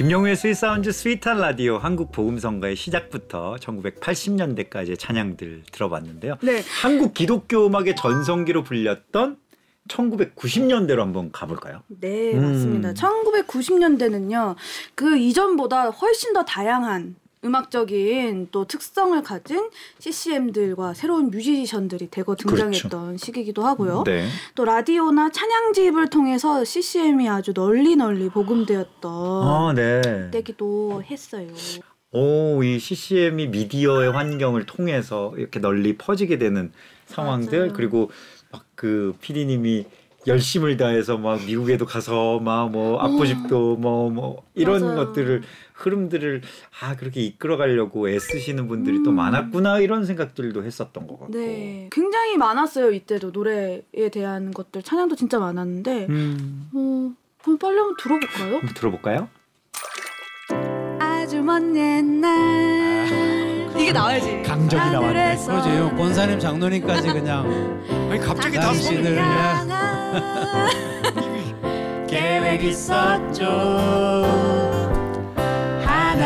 김영우의 sweet sounds sweet한 라디오 한국 복음성가의 시작부터 1980년대까지의 찬양들 들어봤는데요. 네. 한국 기독교 음악의 전성기로 불렸던 1990년대로 한번 가볼까요? 네, 맞습니다. 음. 1990년대는요, 그 이전보다 훨씬 더 다양한 음악적인 또 특성을 가진 CCM들과 새로운 뮤지션들이 대거 등장했던 그렇죠. 시기이기도 하고요. 네. 또 라디오나 찬양집을 통해서 CCM이 아주 널리 널리 보급되었던 아, 네. 때기도 했어요. 오, 이 CCM이 미디어의 환경을 통해서 이렇게 널리 퍼지게 되는 상황들 맞아요. 그리고 막그 PD님이 열심을 다해서 막 미국에도 가서 막뭐 아버집도 뭐뭐 뭐 이런 맞아요. 것들을 흐름들을 아 그렇게 이끌어가려고 애쓰시는 분들이 음. 또 많았구나 이런 생각들도 했었던 것 같고. 네, 굉장히 많았어요 이때도 노래에 대한 것들 찬양도 진짜 많았는데. 음. 어, 그럼 빨리 한번 들어볼까요? 한번 들어볼까요? 아주 먼 옛날 이게 나와야지. 강적이 나왔네. 그러지. 권사님 장로님까지 그냥. 아니 갑자기 다 손을 계획 있었죠.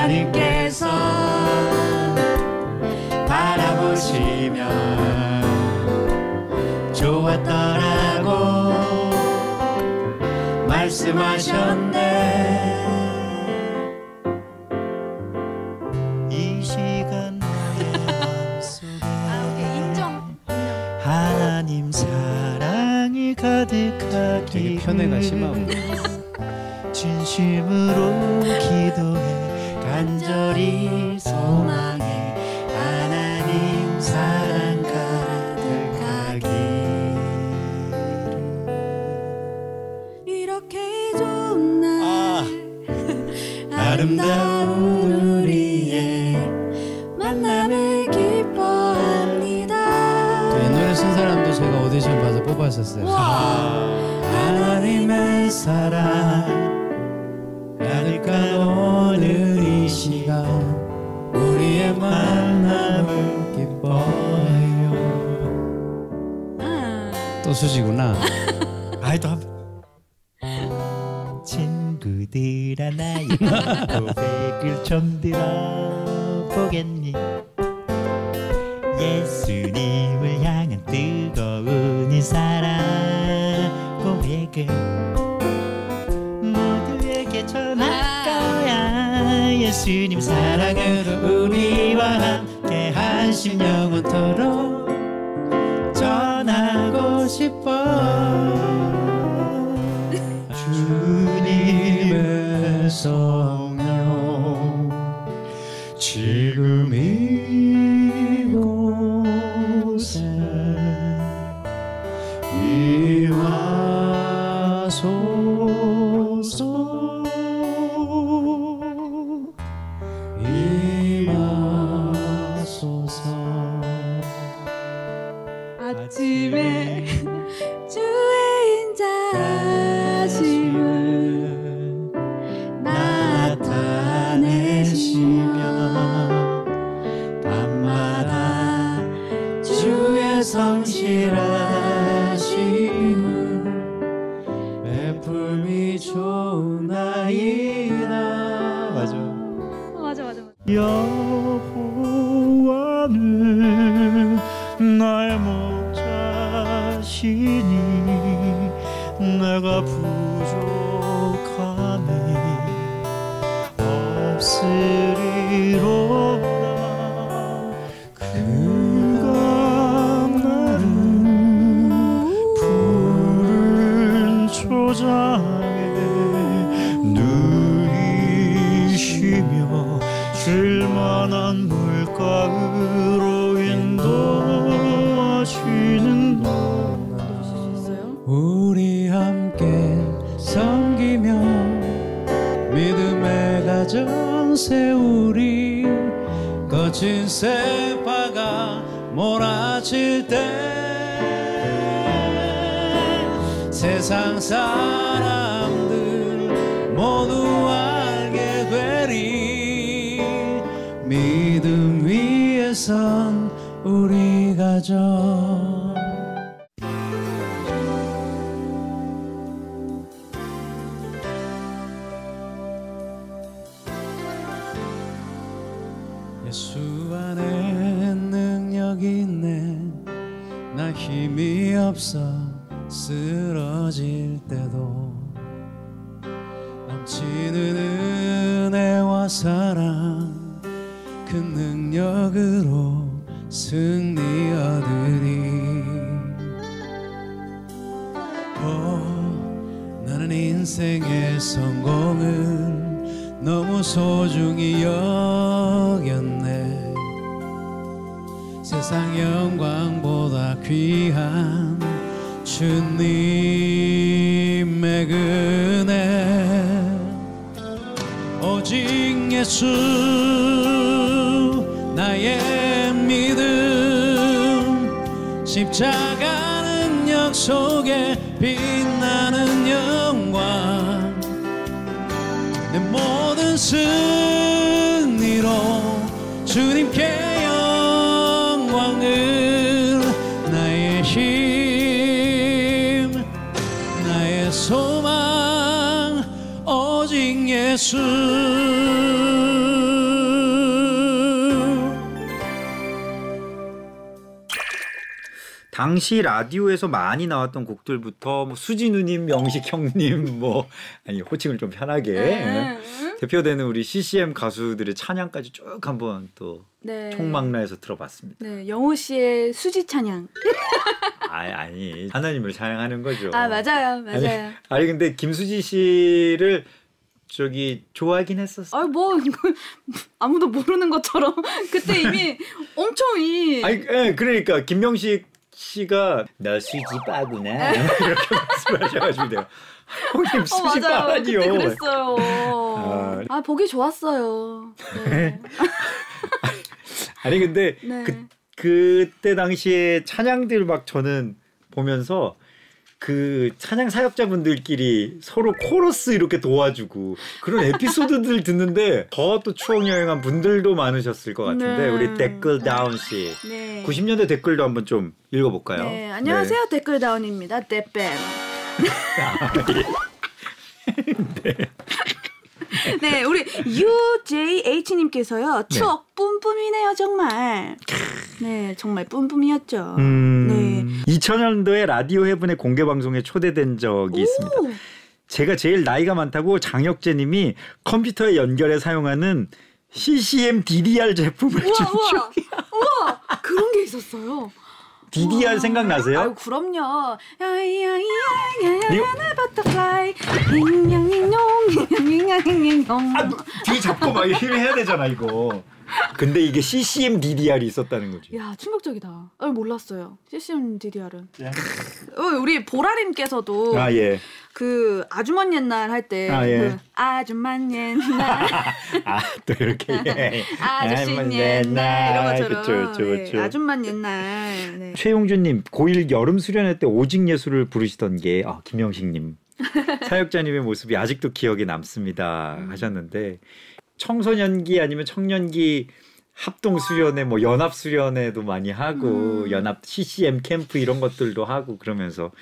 하나님께서 바라보시면 좋았더라고 말씀하셨네. 이 시간 아, 하나님 사랑이 가득하기 편애가 심하고. 진심으로 기도해 간절히 소망해 하나님 사랑 가득하기 이렇게 좋은 날 아, 아름다운 우리의 만남을 기뻐합니다. 이 노래 쓴 사람도 제가 오디션 봐서 뽑았었어요 또 수지구나. 아이 또 친구들아 나의 고백을 좀 들어보겠니? 예수님을 향한 뜨거운 이 사랑 고백을 모두에게 전하 예수님 사랑으로 우리와 함께 한심 영원토록 여호와 가정 세우리 거친 세파가 몰아칠 때 세상 사람들 모두 알게 되리 믿음 위에선 우리 가정 예수 안에 능력이 있네. 나 힘이 없어 쓰러질 때도 넘치는 은혜와 사랑 그 능력으로 승리 얻으리. 어, 나는 인생의 성공을 너무 소중 당시 라디오에서 많이 나왔던 곡들부터 뭐 수진우님, 명식 형님 뭐 아니 호칭을 좀 편하게 네. 대표되는 우리 CCM 가수들의 찬양까지 쭉 한번 또 네. 총망라해서 들어봤습니다. 네, 영호 씨의 수지 찬양. 아니 아니 하나님을 찬양하는 거죠. 아 맞아요, 맞아요. 아니, 아니 근데 김수지 씨를 저기 좋아하긴 했었어. 아니 뭐 아무도 모르는 것처럼 그때 이미 엄청 이 아니 예, 그러니까 김명식 씨가 나 수지 빠구나 이렇게 말씀하셔가지고 내가 형님 어, 수지 맞아요. 빠라니요. 그때 그랬어요. 아. 아, 보기 좋았어요. 네. 아니 근데 네. 그 그때 당시에 찬양들 막 저는 보면서 그 찬양 사역자분들끼리 서로 코러스 이렇게 도와주고 그런 에피소드들 듣는데 더 또 추억 여행한 분들도 많으셨을 것 같은데 네. 우리 댓글 다운 씨 네. 90년대 댓글도 한번 좀 읽어볼까요? 네, 안녕하세요. 댓글 다운입니다. 떼뱀. 네, 우리 UJH님께서요. 추억 뿜뿜이네요, 정말. 네, 정말 뿜뿜이었죠. 음, 2000년도에 라디오 해븐의 공개 방송에 초대된 적이 있습니다. 오, 제가 제일 나이가 많다고 장혁재 님이 컴퓨터에 연결해 사용하는 CCM DDR 제품을 우와, 준 우와, 우와, 그런 게 있었어요. DDR. 생각나세요? 아유, 그럼요. 아, 뒤 잡고 막 이렇게 해야 되잖아 이거. 근데 이게 CCM DDR이 있었다는 거지. 야 충격적이다. 아, 몰랐어요. CCM DDR은. 예. 어, 우리 보라님께서도 아 예. 그 아주먼 옛날 할때 아, 예. 그 아주먼 옛날 아또 이렇게. 예. 아저씨 아주먼 옛날 이런 옛날. 것처럼 그쵸, 그쵸, 그쵸. 예, 아줌만 옛날 네. 최용준님 고1 여름 수련회 때 오직 예술을 부르시던 게 아, 김영식님 사역자님의 모습이 아직도 기억에 남습니다 음. 하셨는데 청소년기 아니면 청년기 합동 수련회 뭐 연합 수련회도 많이 하고 음. 연합 CCM 캠프 이런 것들도 하고 그러면서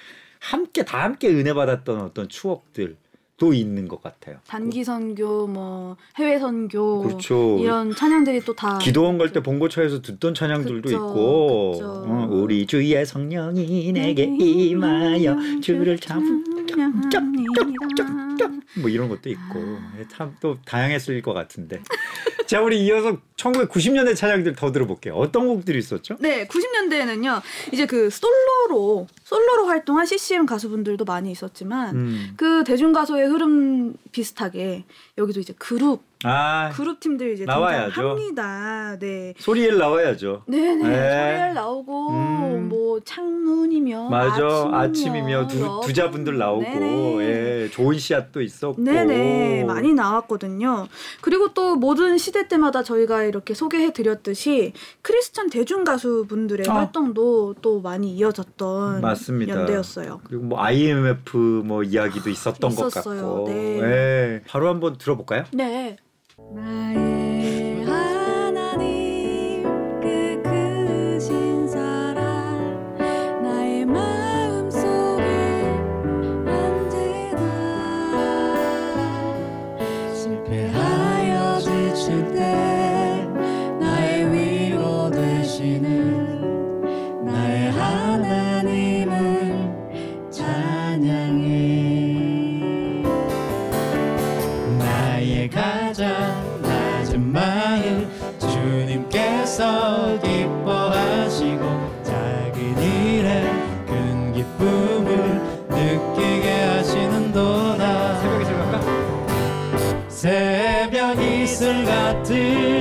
함께 다 함께 은혜 받았던 어떤 추억들 도 있는 것 같아요. 단기 선교 뭐 해외 선교 그렇죠. 이런 찬양들이 또 다 기도원 갈때 본고차에서 듣던 찬양들도 그쵸, 있고 그쵸. 어, 우리 주의 성령이 내게 임하여 주를 참 찬양합니다. 뭐 이런 것도 있고 참 또 다양했을 것 같은데 자 우리 이어서 1990년대 찬양들 더 들어볼게요 어떤 곡들이 있었죠? 네, 90년대에는요. 이제 그 솔로로 솔로로 활동한 CCM 가수분들도 많이 있었지만 음. 그 대중 가수의 흐름 비슷하게 여기도 이제 그룹 아 그룹 팀들 이제 나와야죠. 등장합니다. 네. 소리엘 나와야죠 네네 네. 소리엘 나오고 음. 뭐 창문이며 맞아 아침이며, 아침이며 두, 여분. 두자분들 나오고 네네. 예, 좋은 씨앗도 있었고 네네 많이 나왔거든요. 그리고 또 모든 시대 때마다 저희가 이렇게 소개해 드렸듯이 크리스천 대중 가수분들의 아. 활동도 또 많이 이어졌던 맞습니다. 연대였어요. 그리고 뭐 IMF 뭐 이야기도 있었던 것 있었어요. 같고 네. 예, 바로 한번 들어볼까요? 네. 나 기쁨을 느끼게 하시는도다 새벽에 생각할까? 새벽 이슬 같은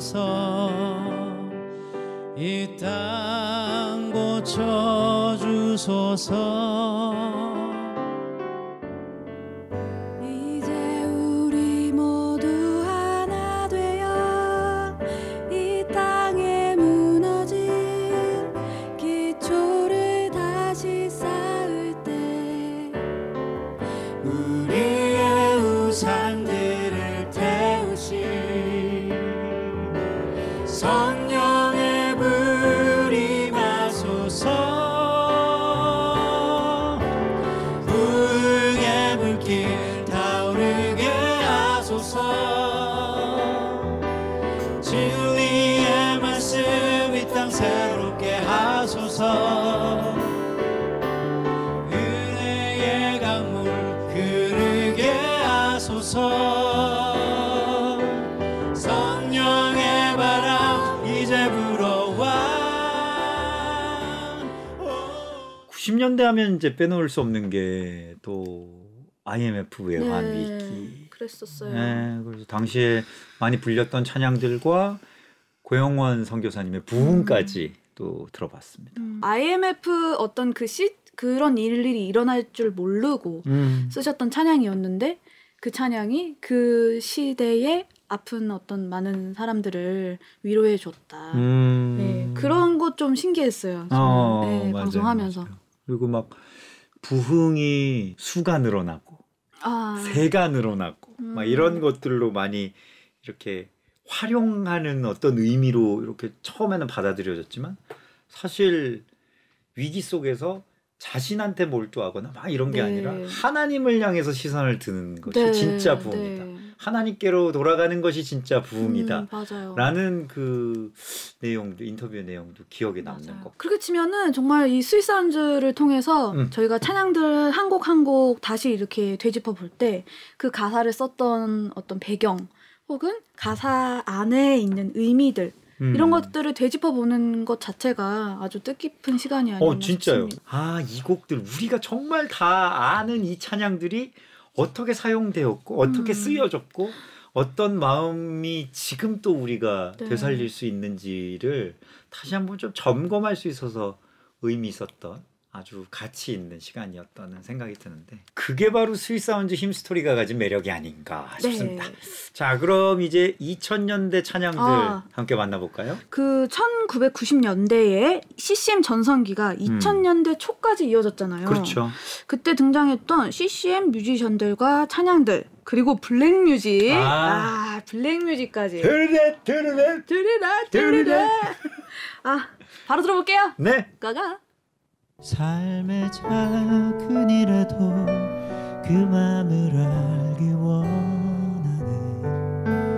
용서하소서. 이 땅 고쳐 주소서 이제 빼놓을 수 없는 게 또 IMF 외환 네, 위기. 그랬었어요. 네, 그래서 당시에 많이 불렸던 찬양들과 고영원 선교사님의 부흥까지 또 들어봤습니다. 음. IMF 어떤 그 시, 그런 일일이 일어날 줄 모르고 음. 쓰셨던 찬양이었는데 그 찬양이 그 시대에 아픈 어떤 많은 사람들을 위로해 줬다. 음. 네, 그런 것 좀 신기했어요. 저는. 어, 네, 맞아요, 방송하면서. 맞아요. 그리고 막 부흥이 수가 늘어나고 아, 세가 늘어나고 막 음. 이런 것들로 많이 이렇게 활용하는 어떤 의미로 이렇게 처음에는 받아들여졌지만 사실 위기 속에서 자신한테 몰두하거나 막 이런 게 네. 아니라 하나님을 향해서 시선을 드는 것이 네, 진짜 부흥이다. 네. 하나님께로 돌아가는 것이 진짜 부흥이다. 음, 맞아요. 라는 그 내용도 인터뷰 내용도 기억에 남는 맞아요. 거. 그렇게 치면은 정말 이 스위스한즈를 통해서 음. 저희가 찬양들 한 곡 한 곡 다시 이렇게 되짚어 볼 때 그 가사를 썼던 어떤 배경 혹은 가사 안에 있는 의미들 음. 이런 것들을 되짚어 보는 것 자체가 아주 뜻깊은 시간이 아니었나 어 진짜요. 싶습니다. 아 이 곡들 우리가 정말 다 아는 이 찬양들이 어떻게 사용되었고 어떻게 음. 쓰여졌고 어떤 마음이 지금 또 우리가 네. 되살릴 수 있는지를 다시 한번 좀 점검할 수 있어서 의미 있었던 아주 가치 있는 시간이었다는 생각이 드는데 그게 바로 sweet sounds hymn story가 가진 매력이 아닌가 싶습니다. 네. 자 그럼 이제 2000년대 찬양들 아. 함께 만나볼까요? 그 1990년대에 CCM 전성기가 2000년대 초까지 이어졌잖아요. 음. 그렇죠. 그때 등장했던 CCM 뮤지션들과 찬양들 그리고 black music 아. 아, 블랙뮤직까지 드르르 들으라 들으라. 들으라 아 바로 들어볼게요 네. 가가 삶의 작은 일에도 그 맘을 알기 원하네.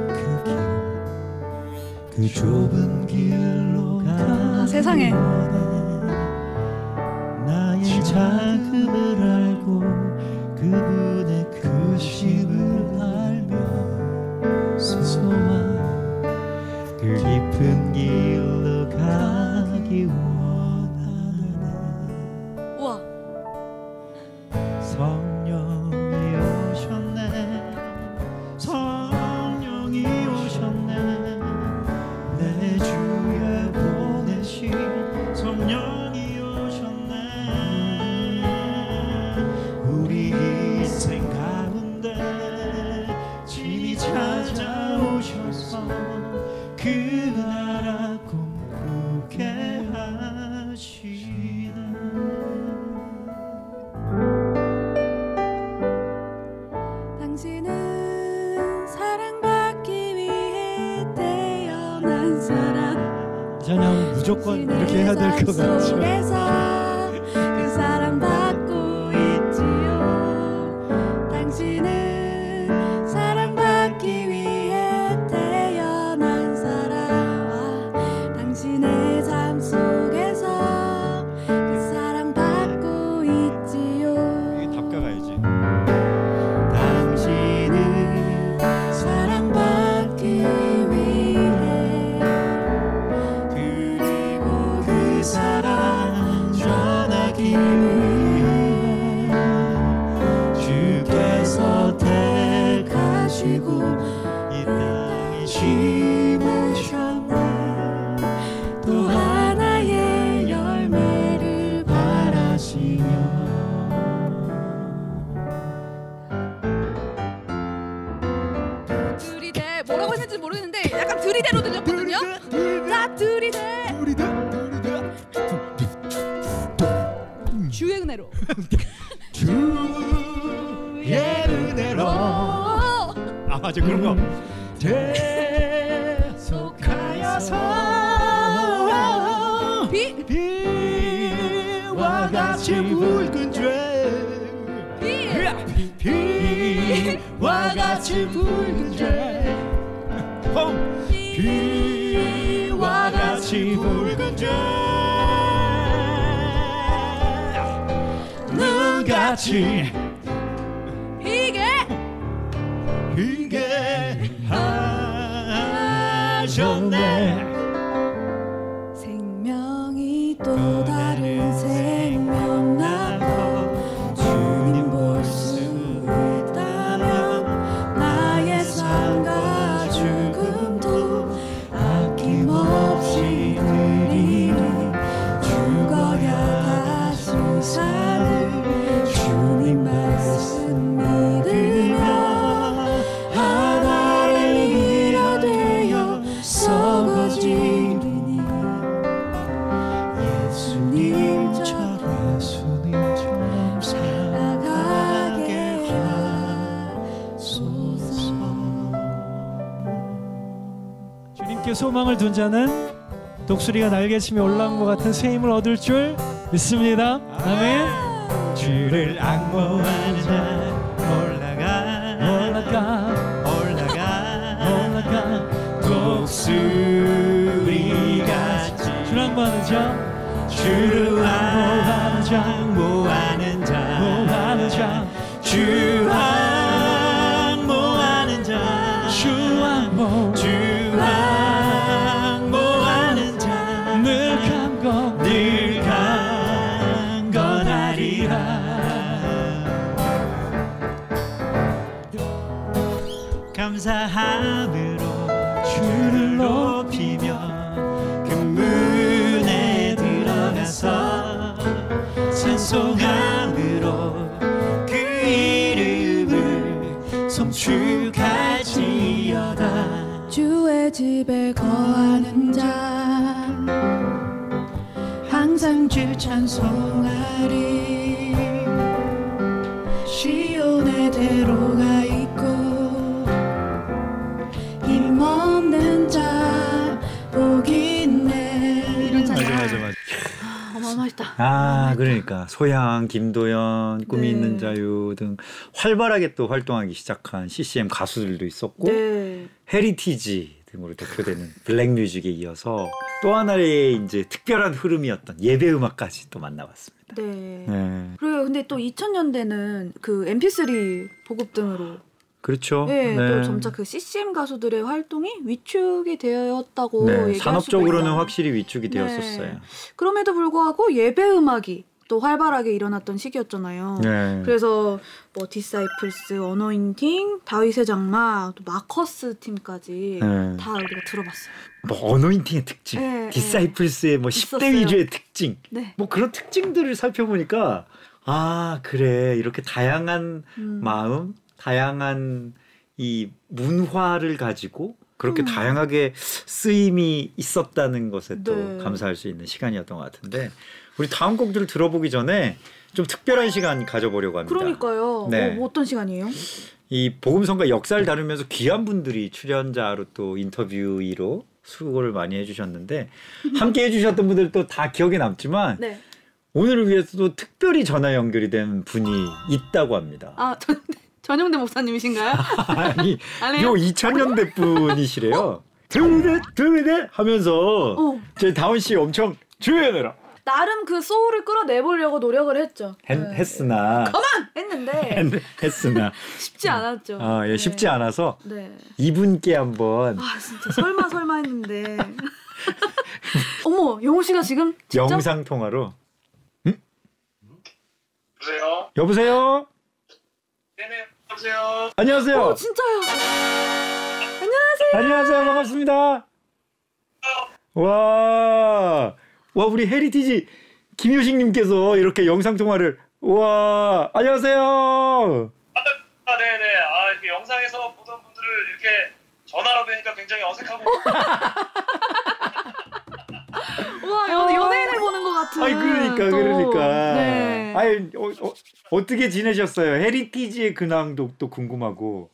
그 길, 그 좁은 길로 아, 가기 세상에. 나의 자금을 알고 그분의 크심 들렸거든요. 자 들이대 주의 은혜로. 주의 은혜로. 오, 아 맞아 그런 거. 계속하여서 비? 비와 같이 붉은 죄. 비. 비와 같이 붉은 죄. 같이 붉은 죄 눈같이 그 소망을 둔 자는 독수리가 날개치며 올라온 것 같은 새 힘을 얻을 줄 믿습니다. 아멘. 주를 안고하는 자 올라가. 올라가. 올라가. 올라가. 독수리같이 주를 안고하는 자. 주를 안고하는 자. 모하는 자. 모하는 자. 주를 집에 거하는 자. 항상 주 찬송하리. 시온의 대로가 있고 힘없는 자 복이 있네. 이런 찬 맞아. 맞아 맞아. 어마어마하다. 아 그러니까. 소양, 김도연, 꿈이 네. 있는 자유 등 활발하게 또 활동하기 시작한 CCM 가수들도 있었고 네. 헤리티지 등으로 대표되는 black music에 이어서 또 하나의 이제 특별한 흐름이었던 예배 음악까지 또 만나봤습니다. 네. 네, 그리고 근데 또 2000년대는 그 MP3 보급 등으로 그렇죠. 네, 또 점차 그 CCM 가수들의 활동이 위축이 되었다고 네, 산업적으로는. 확실히 위축이 네. 되었었어요. 그럼에도 불구하고 예배 음악이 또 활발하게 일어났던 시기였잖아요. 네. 그래서 뭐 디사이플스, 어노인팅, 다윗의 장막, 또 마커스 팀까지 네. 다 우리가 들어봤어요. 뭐 어노인팅의 특징, 네, 디사이플스의 뭐 10대 있었어요. 위주의 특징, 네. 뭐 그런 특징들을 살펴보니까 아 그래 이렇게 다양한 음. 마음, 다양한 이 문화를 가지고 그렇게 음. 다양하게 쓰임이 있었다는 것에 또 네. 감사할 수 있는 시간이었던 것 같은데 우리 다음 곡들을 들어보기 전에 좀 특별한 시간 가져보려고 합니다. 그러니까요. 네. 뭐, 뭐 어떤 시간이에요? 이 복음성가 역사를 다루면서 귀한 분들이 출연자로 또 인터뷰이로 수고를 많이 해주셨는데 함께 해주셨던 분들도 다 기억에 남지만 네. 오늘을 위해서도 특별히 전화 연결이 된 분이 있다고 합니다. 아, 전, 전용대 목사님이신가요? 아니? 요 2000년대 분이시래요. 드르르 드르르 하면서 어. 저희 다운 씨 엄청 조연해라 나름 그 소울을 끌어내보려고 노력을 했죠. 했, 네. 했으나 했는데 했으나 쉽지 않았죠. 아, 예, 쉽지 네. 않아서 네. 이분께 한번 아 진짜 설마 설마 했는데. 어머 영호 씨가 지금 직접 영상 통화로 보세요. 여보세요. 네네, 보세요. 안녕하세요. 어 진짜요. 안녕하세요. 반갑습니다. 와, 와 우리 헤리티지 김효식님께서 이렇게 영상 통화를 와, 안녕하세요. 아, 네네. 아, 이렇게 영상에서 보던 분들을 이렇게 전화로 뵈니까 굉장히 어색하고. 와 연, 연예인을 보는 것 같은. 아이 그러니까 또, 그러니까. 네. 아이 어, 어, 어떻게 지내셨어요? 헤리티지의 근황도 또 궁금하고.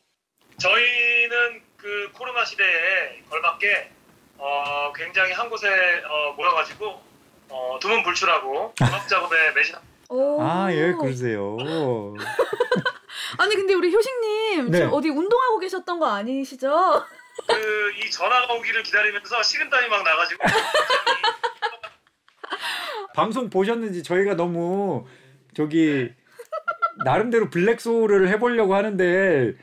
저희는 그 코로나 시대에 걸맞게 어, 굉장히 한 곳에 어, 모여가지고 어, 두문불출하고 음악 작업에 매진. 오. 아, 예, 그러세요. 아니 근데 우리 효식님 네. 지금 어디 운동하고 계셨던 거 아니시죠? 그 이 전화가 오기를 기다리면서 식은땀이 막 나가지고 방송 보셨는지 저희가 너무 저기 나름대로 black soul을 해보려고 하는데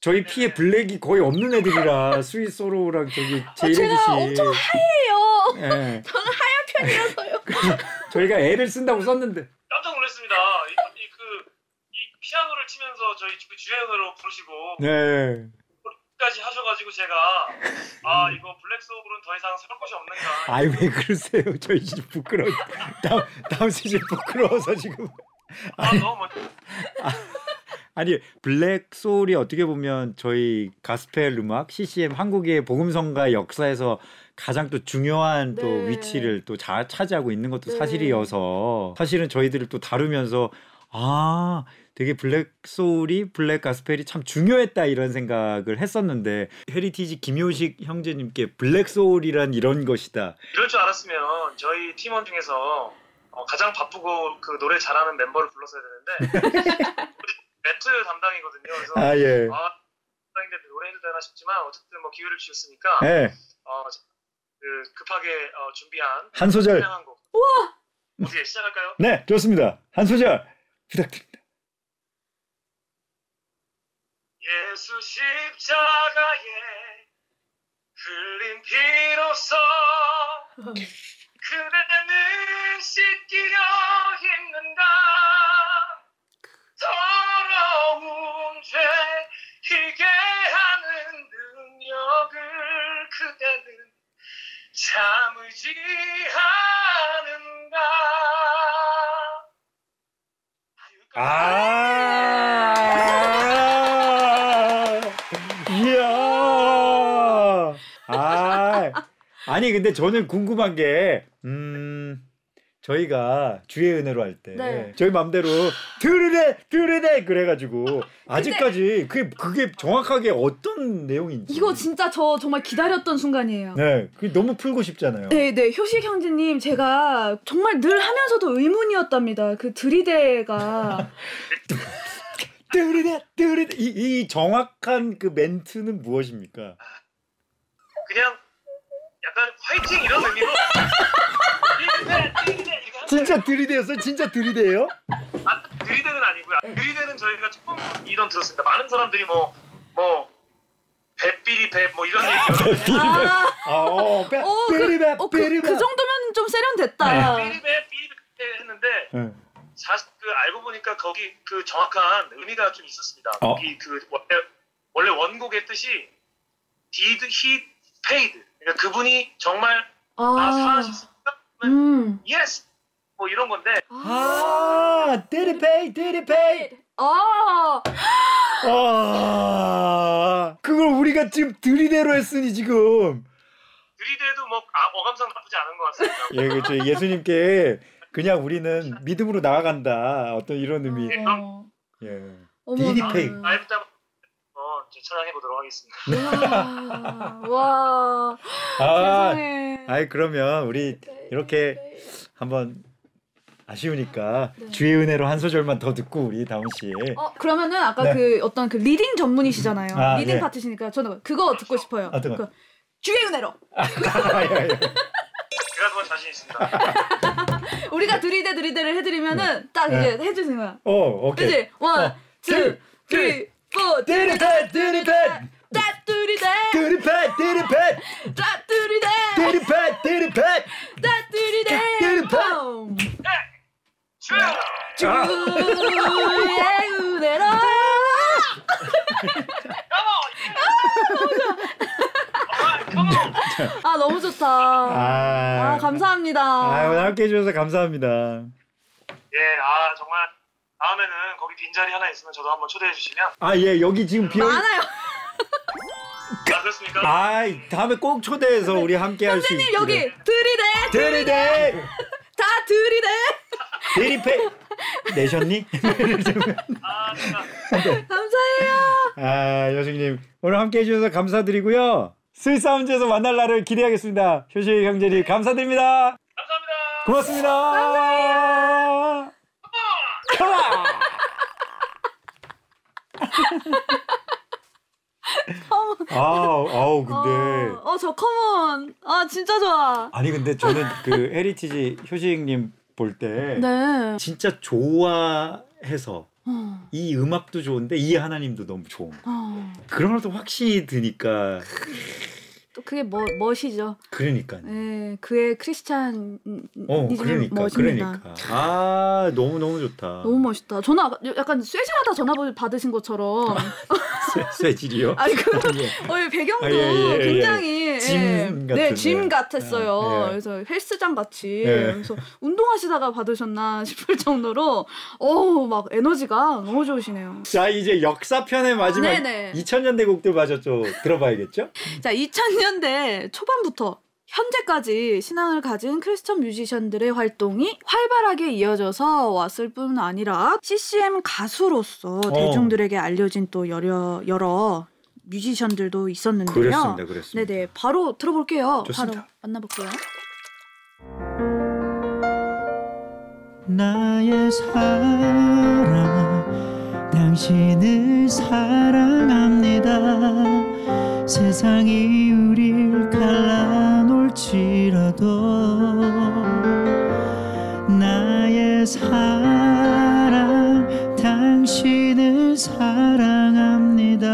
저희 피에 black이 거의 없는 애들이라 Sweet Sorrow랑 저기 제이레드 씨. 어, 제가 엄청 하얘요. 예. 저는 하얀 편이라서요. 저희가 애를 쓴다고 썼는데. 깜짝 놀랐습니다. 이, 이 그, 이 피아노를 치면서 저희 그 주 은혜로 부르시고 네. 까지 하셔가지고 제가 아 이거 black soul은 더 이상 살 곳이 없는가 아이 왜 그러세요? 저희 진짜 부끄러워. 다음 다음 시즌 부끄러워서 지금. 아 너무 멋 아니 black soul이 어떻게 보면 저희 가스펠 음악 CCM 한국의 복음성가 역사에서 가장 또 중요한 또 네. 위치를 또 잘 차지하고 있는 것도 네. 사실이어서 사실은 저희들을 또 다루면서 아 되게 black soul이 black gospel이 참 중요했다 이런 생각을 했었는데 헤리티지 김효식 형제님께 black soul이란 이런 것이다. 이럴 줄 알았으면 저희 팀원 중에서 어, 가장 바쁘고 그 노래 잘하는 멤버를 불렀어야 되는데 매트 담당이거든요. 그래서 아 예. 아 담당인데 노래 해도 되나 싶지만 어쨌든 뭐 기회를 주셨으니까 예. 어, 그 급하게 어, 준비한 한 소절. 찬양한 곡. 우와! 어떻게 시작할까요? 네, 좋습니다. 한 소절 부탁드립니다. 예수 십자가에 흘린 피로써 그대는 씻기려 힘는다 참으지 않는다 아, 이야, 아, 아니 근데 저는 궁금한 게, 음, 저희가 주의 은혜로 할 때 네. 저희 맘대로 들으래 들으래 그래가지고 아직까지 그게 그게 정확하게 어떤 내용인지 이거 진짜 저 정말 기다렸던 순간이에요. 네, 그게 너무 풀고 싶잖아요. 네, 네. 효식 형제님, 제가 정말 늘 하면서도 의문이었답니다. 그 들이대가. 뜨르르 뜨르르 이, 이 정확한 그 멘트는 무엇입니까? 그냥 약간 화이팅 이런 의미로 들이대 들이대 진짜 들이대였어? 진짜 들이대요? 아, 들이대는 아니고요. 들이대는 저희가 처음 이런 들었습니다. 많은 사람들이 뭐 뭐 배삐리 배뭐 이런 얘기 아, 아, 어, 빼, 어, 삐리베, 어, 그, 삐리베. 그 정도면 좀 세련됐다. 삐리 배 삐리 배 했는데 네. 사실 그 알고 보니까 거기 그 정확한 의미가 좀 있었습니다. 어. 거기 그 원래, 원래 원곡의 뜻이 did he paid 그러니까 그분이 정말 나 아, 사하셨습니까? 음. yes 뭐 이런 건데 아, 데리페이, 데리페이. 아, 아, 그걸 우리가 지금 들이대로 했으니 지금. 들이대도 뭐 아, 어감상 나쁘지 않은 것 같습니다. 예, 그렇죠. 예수님께 그냥 우리는 믿음으로 나아간다. 어떤 이런 의미. 어. 예. 어머, 디디페이. 나- 라이브 이제 찬양해 보도록 하겠습니다. 와, 와, 아, 세상에. 아이 그러면 우리 이렇게 한번 아쉬우니까 네. 주의 은혜로 한 소절만 더 듣고 우리 다운 씨. 어 그러면은 아까 네. 그 어떤 그 leading 전문이시잖아요. 아, leading 예. 파트시니까 저는 그거 듣고 싶어요. 어떤 거? 그 주의 은혜로. 제가 그건 자신 있습니다. 우리가 들이대 들이대를 해드리면은 딱 네. 이제 거야. 어, 오케이. 그지? one, 어, two, two, three, 들이대, 데리페, 데리페, 딱 들이대, 데리페, 데리페. 딱 들이대. 들이대. 봄. 주! 주의 은혜로. 아 너무 좋다. 아, 아 감사합니다. 아, 오늘 함께 해주셔서 감사합니다. 예, 아 정말 다음에는 빈자리 하나 있으면 저도 한번 초대해 주시면 아, 예, 여기 지금 비어. 많아요. 아 그렇습니까? 아, 다음에 꼭 초대해서 우리 함께 할 수 있게. 선생님 여기 들이대 데리데, 다 들이대. 데리페. 내셨니? 아 진짜 감사해요. 아, 여승님 오늘 함께 해주셔서 감사드리고요. Sweet Sound에서 만날 날을 기대하겠습니다. 효식 형제님 감사드립니다. 감사합니다. 고맙습니다. 감사해요. 아우, 아우 근데 어저 come on. 아 진짜 좋아. 아니 근데 저는 그 헤리티지 효식님 볼 때 네. 진짜 좋아해서 어, 이 음악도 좋은데 이 하나님도 너무 좋은 거. 어. 그런 것도 확실히 드니까 또 그게 뭐 멋이죠. 그러니까. 네, 그의 크리스찬 어, 그러니까, 멋입니다. 그러니까. 아, 너무 너무 좋다. 너무 멋있다. 전화 약간 쇠질하다 전화 받으신 것처럼. 쇠, 쇠질이요? 아니 그 예. 어, 배경도 아, 예, 예, 예. 굉장히 짐 예. 같은데. 네, 짐 같았어요. 아, 예. 그래서 헬스장 같이 예. 그래서 운동하시다가 받으셨나 싶을 정도로 어우 막 에너지가 너무 좋으시네요. 자, 이제 역사편의 마지막 네네. 2000년대 곡들 마저 좀 들어봐야겠죠? 자, 2000년대 초반부터 현재까지 신앙을 가진 크리스천 뮤지션들의 활동이 활발하게 이어져서 왔을 뿐 아니라 CCM 가수로서 어. 대중들에게 알려진 또 여러, 여러 뮤지션들도 있었는데요. 그랬습니다. 그랬습니다. 네네. 바로 들어볼게요. 좋습니다. 바로 만나볼게요. 나의 사랑 당신을 사랑합니다 세상이 우릴 갈라 할지라도 나의 사랑 당신을 사랑합니다.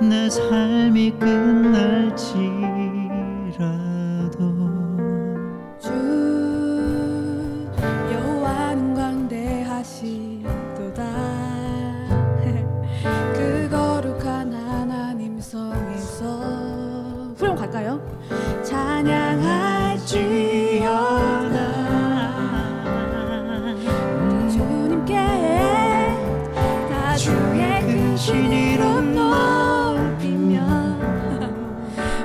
내 삶이 끝날지 갈까요? 찬양할지어다 음. 주님께 다 주의 근신 이로 높이며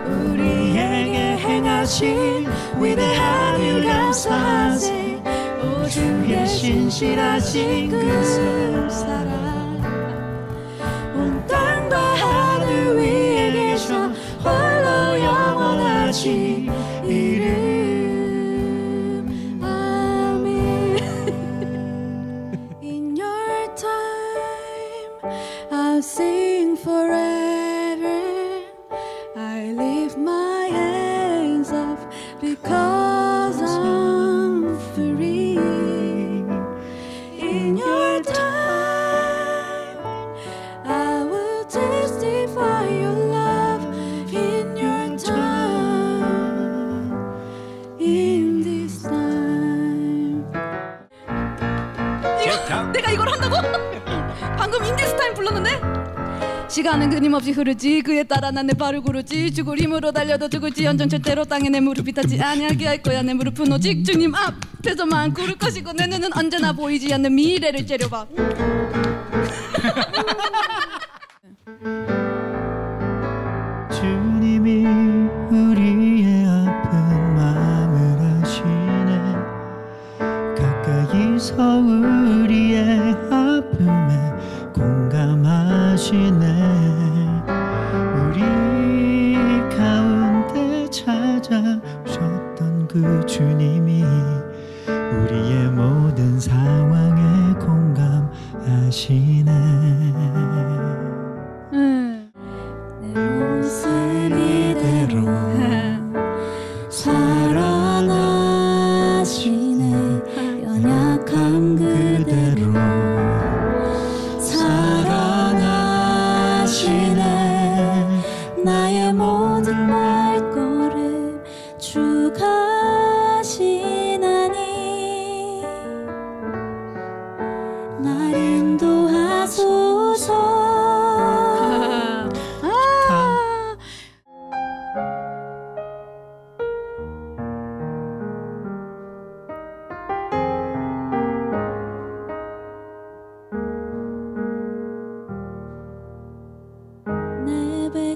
우리에게 행하신 위대한 일 감사하세 오 주의 신실하신 그 사랑 바람이 흐르지 그에 따라 난 내 발을 구르지. 죽을 힘으로 달려도 죽을지 연전 절대로 땅에 내 무릎이 닿지 아니하게 할 거야. 내 무릎은 오직 주님 앞에서만 구를 것이고 내 눈은 언제나 보이지 않는 미래를 째려봐.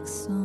like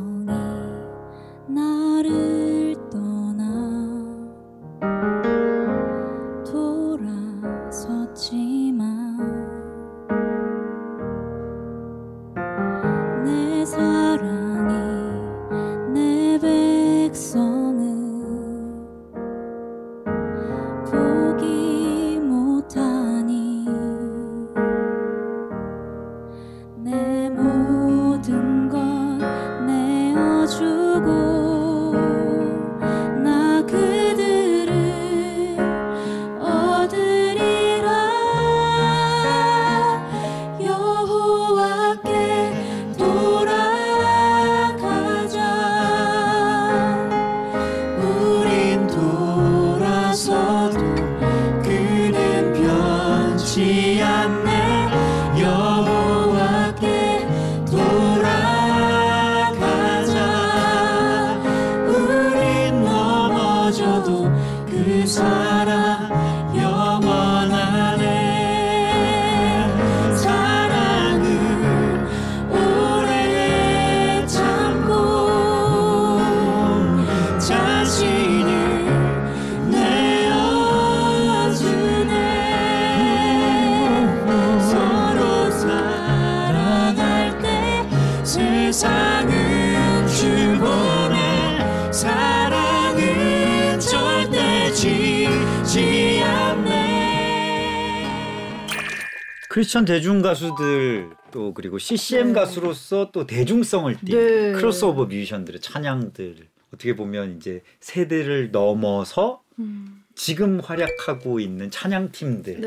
크리스천 대중 가수들 또 그리고 CCM 네. 가수로서 또 대중성을 띈 네. 크로스오버 뮤지션들의 찬양들 어떻게 보면 이제 세대를 넘어서 음, 지금 활약하고 있는 찬양 팀들의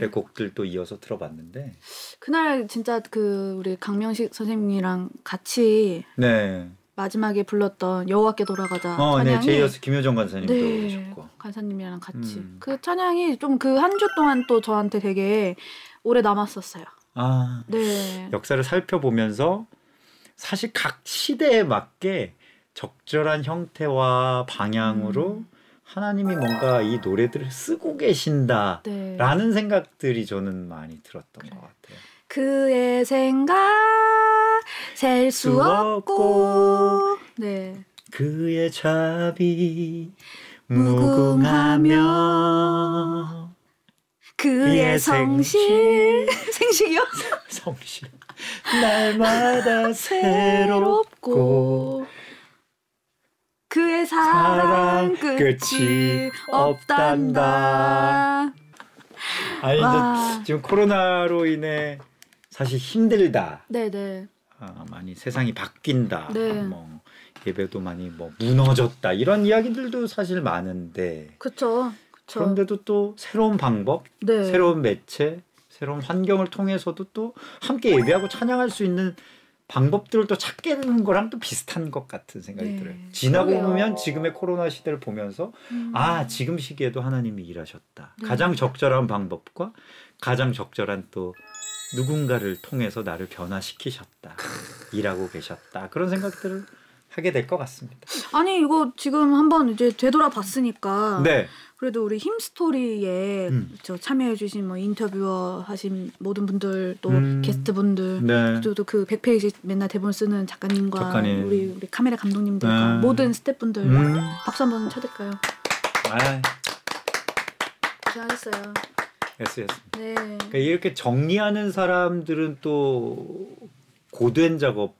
네. 곡들도 이어서 들어봤는데 그날 진짜 그 우리 강명식 선생님이랑 같이 네. 마지막에 불렀던 여호와께 돌아가자 어, 네. 찬양이 제이어스 김효정 간사님도 네, 오셨고. 간사님이랑 같이 음. 그 찬양이 좀 그 한 주 동안 또 저한테 되게 오래 남았었어요. 아, 네. 역사를 살펴보면서 사실 각 시대에 맞게 적절한 형태와 방향으로 음. 하나님이 뭔가 이 노래들을 쓰고 계신다라는 네. 생각들이 저는 많이 들었던 것 같아요. 그의 생각 셀수수 없고 네. 그의 자비 무궁하며 그의 성실 생식이요? 성실 날마다 새롭고 그의 사랑 사랑 끝이 끝이 없단다. 아니 와. 이제 지금 코로나로 인해 사실 힘들다. 네네. 아, 많이 세상이 바뀐다. 네. 뭐 예배도 많이 뭐 무너졌다. 이런 이야기들도 사실 많은데 그쵸. 그쵸. 그런데도 또 새로운 방법, 네. 새로운 매체, 새로운 환경을 통해서도 또 함께 예배하고 찬양할 수 있는 방법들을 또 찾게 되는 거랑 또 비슷한 것 같은 생각이 네. 들어요. 지나고 그러게요. 보면 지금의 코로나 시대를 보면서 음. 아 지금 시기에도 하나님이 일하셨다. 네. 가장 적절한 방법과 가장 적절한 또 누군가를 통해서 나를 변화시키셨다. 일하고 계셨다. 그런 생각들을 하게 될 것 같습니다. 아니 이거 지금 한번 이제 되돌아봤으니까 네. 그래도 우리 힘스토리에 음. 저 참여해주신 뭐 인터뷰어 하신 모든 분들 또 음. 게스트 분들 네. 또그 100페이지 맨날 대본 쓰는 작가님과 작가님. 우리 우리 카메라 감독님들과 네. 모든 스태프분들 음. 박수 한번 쳐드릴까요? 아, 고생하셨어요. 예스였습니다. 네. 그러니까 이렇게 정리하는 사람들은 또 고된 작업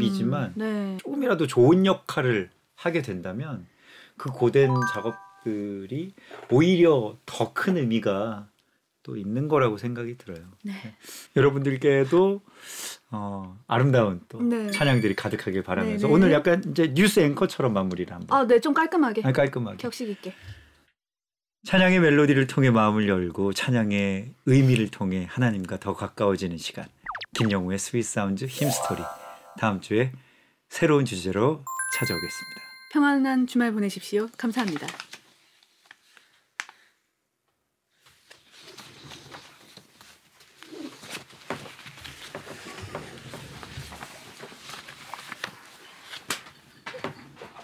이지만 음, 네. 조금이라도 좋은 역할을 하게 된다면 그 고된 작업 들이 오히려 더 큰 의미가 또 있는 거라고 생각이 들어요. 네. 여러분들께도 어, 아름다운 또 네. 찬양들이 가득하길 바라면서 네네. 오늘 약간 이제 뉴스 앵커처럼 마무리를 한번 아, 네, 좀 깔끔하게. 아니, 깔끔하게 격식 있게. 찬양의 멜로디를 통해 마음을 열고 찬양의 의미를 통해 하나님과 더 가까워지는 시간 김영우의 Sweet Sound Hymnstory 다음 주에 새로운 주제로 찾아오겠습니다. 평안한 주말 보내십시오. 감사합니다.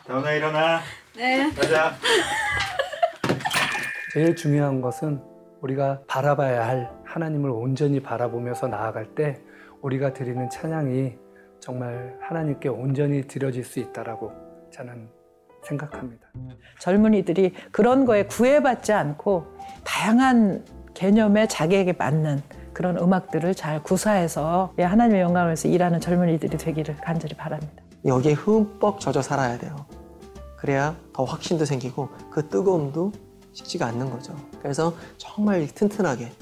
다운아 일어나 네. 가자. 제일 중요한 것은 우리가 바라봐야 할 하나님을 온전히 바라보면서 나아갈 때 우리가 드리는 찬양이 정말 하나님께 온전히 드려질 수 있다라고 저는 생각합니다. 젊은이들이 그런 거에 구애받지 않고 다양한 개념의 자기에게 맞는 그런 음악들을 잘 구사해서 예, 하나님의 영광을 위해서 일하는 젊은이들이 되기를 간절히 바랍니다. 여기에 흠뻑 젖어 살아야 돼요. 그래야 더 확신도 생기고 그 뜨거움도 식지가 않는 거죠. 그래서 정말 튼튼하게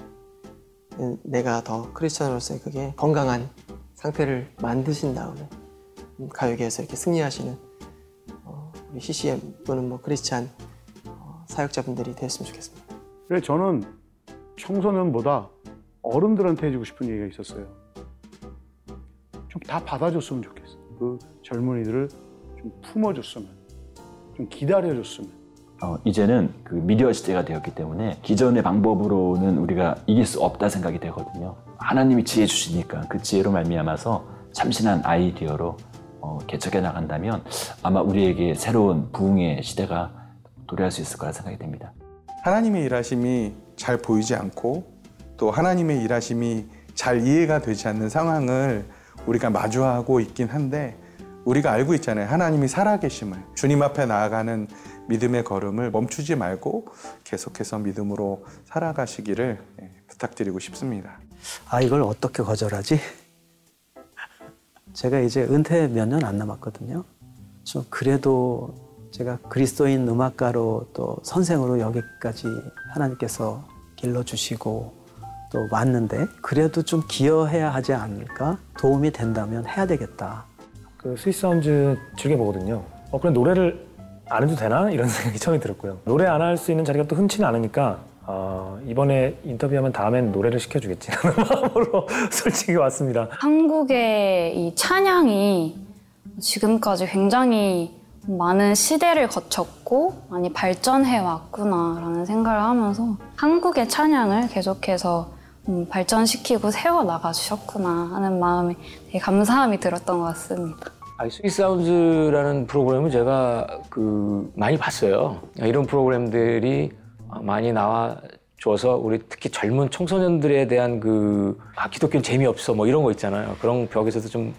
내가 더 크리스천으로서의 그게 건강한 상태를 만드신 다음에 가요계에서 이렇게 승리하시는 어, 우리 CCM 또는 뭐 크리스찬 어, 사역자분들이 되었으면 좋겠습니다. 그래서 저는 청소년보다 어른들한테 해주고 싶은 얘기가 있었어요. 좀 다 받아줬으면 좋겠어. 그 젊은이들을 좀 품어줬으면, 좀 기다려줬으면. 어, 이제는 그 미디어 시대가 되었기 때문에 기존의 방법으로는 우리가 이길 수 없다 생각이 되거든요. 하나님이 지혜 주시니까 그 지혜로 말미암아서 참신한 아이디어로 어, 개척해 나간다면 아마 우리에게 새로운 부흥의 시대가 도래할 수 있을 거라 생각이 됩니다. 하나님의 일하심이 잘 보이지 않고 또 하나님의 일하심이 잘 이해가 되지 않는 상황을 우리가 마주하고 있긴 한데 우리가 알고 있잖아요. 하나님이 살아계심을 주님 앞에 나아가는 믿음의 걸음을 멈추지 말고 계속해서 믿음으로 살아가시기를 예, 부탁드리고 싶습니다. 아 이걸 어떻게 거절하지? 제가 이제 은퇴 몇 년 안 남았거든요. 좀 그래도 제가 그리스도인 음악가로 또 선생으로 여기까지 하나님께서 길러주시고 또 왔는데 그래도 좀 기여해야 하지 않을까? 도움이 된다면 해야 되겠다. 그 스위스 사운즈 즐겨 보거든요. 어 그럼 노래를 안 해도 되나 이런 생각이 처음에 들었고요. 노래 안 할 수 있는 자리가 또 흔치는 않으니까 어, 이번에 인터뷰하면 다음엔 노래를 시켜주겠지라는 마음으로 솔직히 왔습니다. 한국의 이 찬양이 지금까지 굉장히 많은 시대를 거쳤고 많이 발전해 왔구나라는 생각을 하면서 한국의 찬양을 계속해서 음, 발전시키고 세워 나가 주셨구나 하는 마음에 되게 감사함이 들었던 것 같습니다. 아니, 스위스 사운즈라는 프로그램을 제가 그 많이 봤어요. 이런 프로그램들이 많이 나와 줘서 우리 특히 젊은 청소년들에 대한 그 아, 기독교는 재미없어 뭐 이런 거 있잖아요. 그런 벽에서도 좀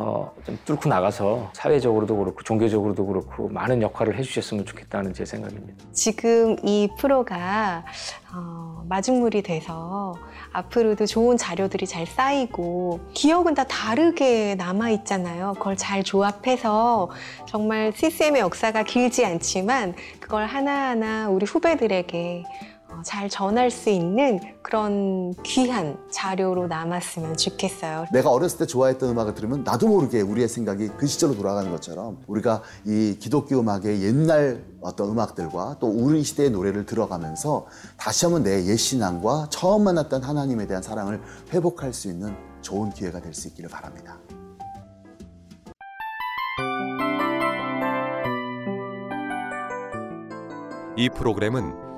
어, 좀 뚫고 나가서 사회적으로도 그렇고 종교적으로도 그렇고 많은 역할을 해주셨으면 좋겠다는 제 생각입니다. 지금 이 프로가 어, 마중물이 돼서 앞으로도 좋은 자료들이 잘 쌓이고 기억은 다 다르게 남아 있잖아요. 그걸 잘 조합해서 정말 CCM의 역사가 길지 않지만 그걸 하나하나 우리 후배들에게 어, 잘 전할 수 있는 그런 귀한 자료로 남았으면 좋겠어요. 내가 어렸을 때 좋아했던 음악을 들으면 나도 모르게 우리의 생각이 그 시절로 돌아가는 것처럼 우리가 이 기독교 음악의 옛날 어떤 음악들과 또 우리 시대의 노래를 들어가면서 다시 한번 내 옛 신앙과 처음 만났던 하나님에 대한 사랑을 회복할 수 있는 좋은 기회가 될 수 있기를 바랍니다. 이 프로그램은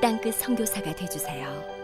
땅끝 선교사가 되주세요.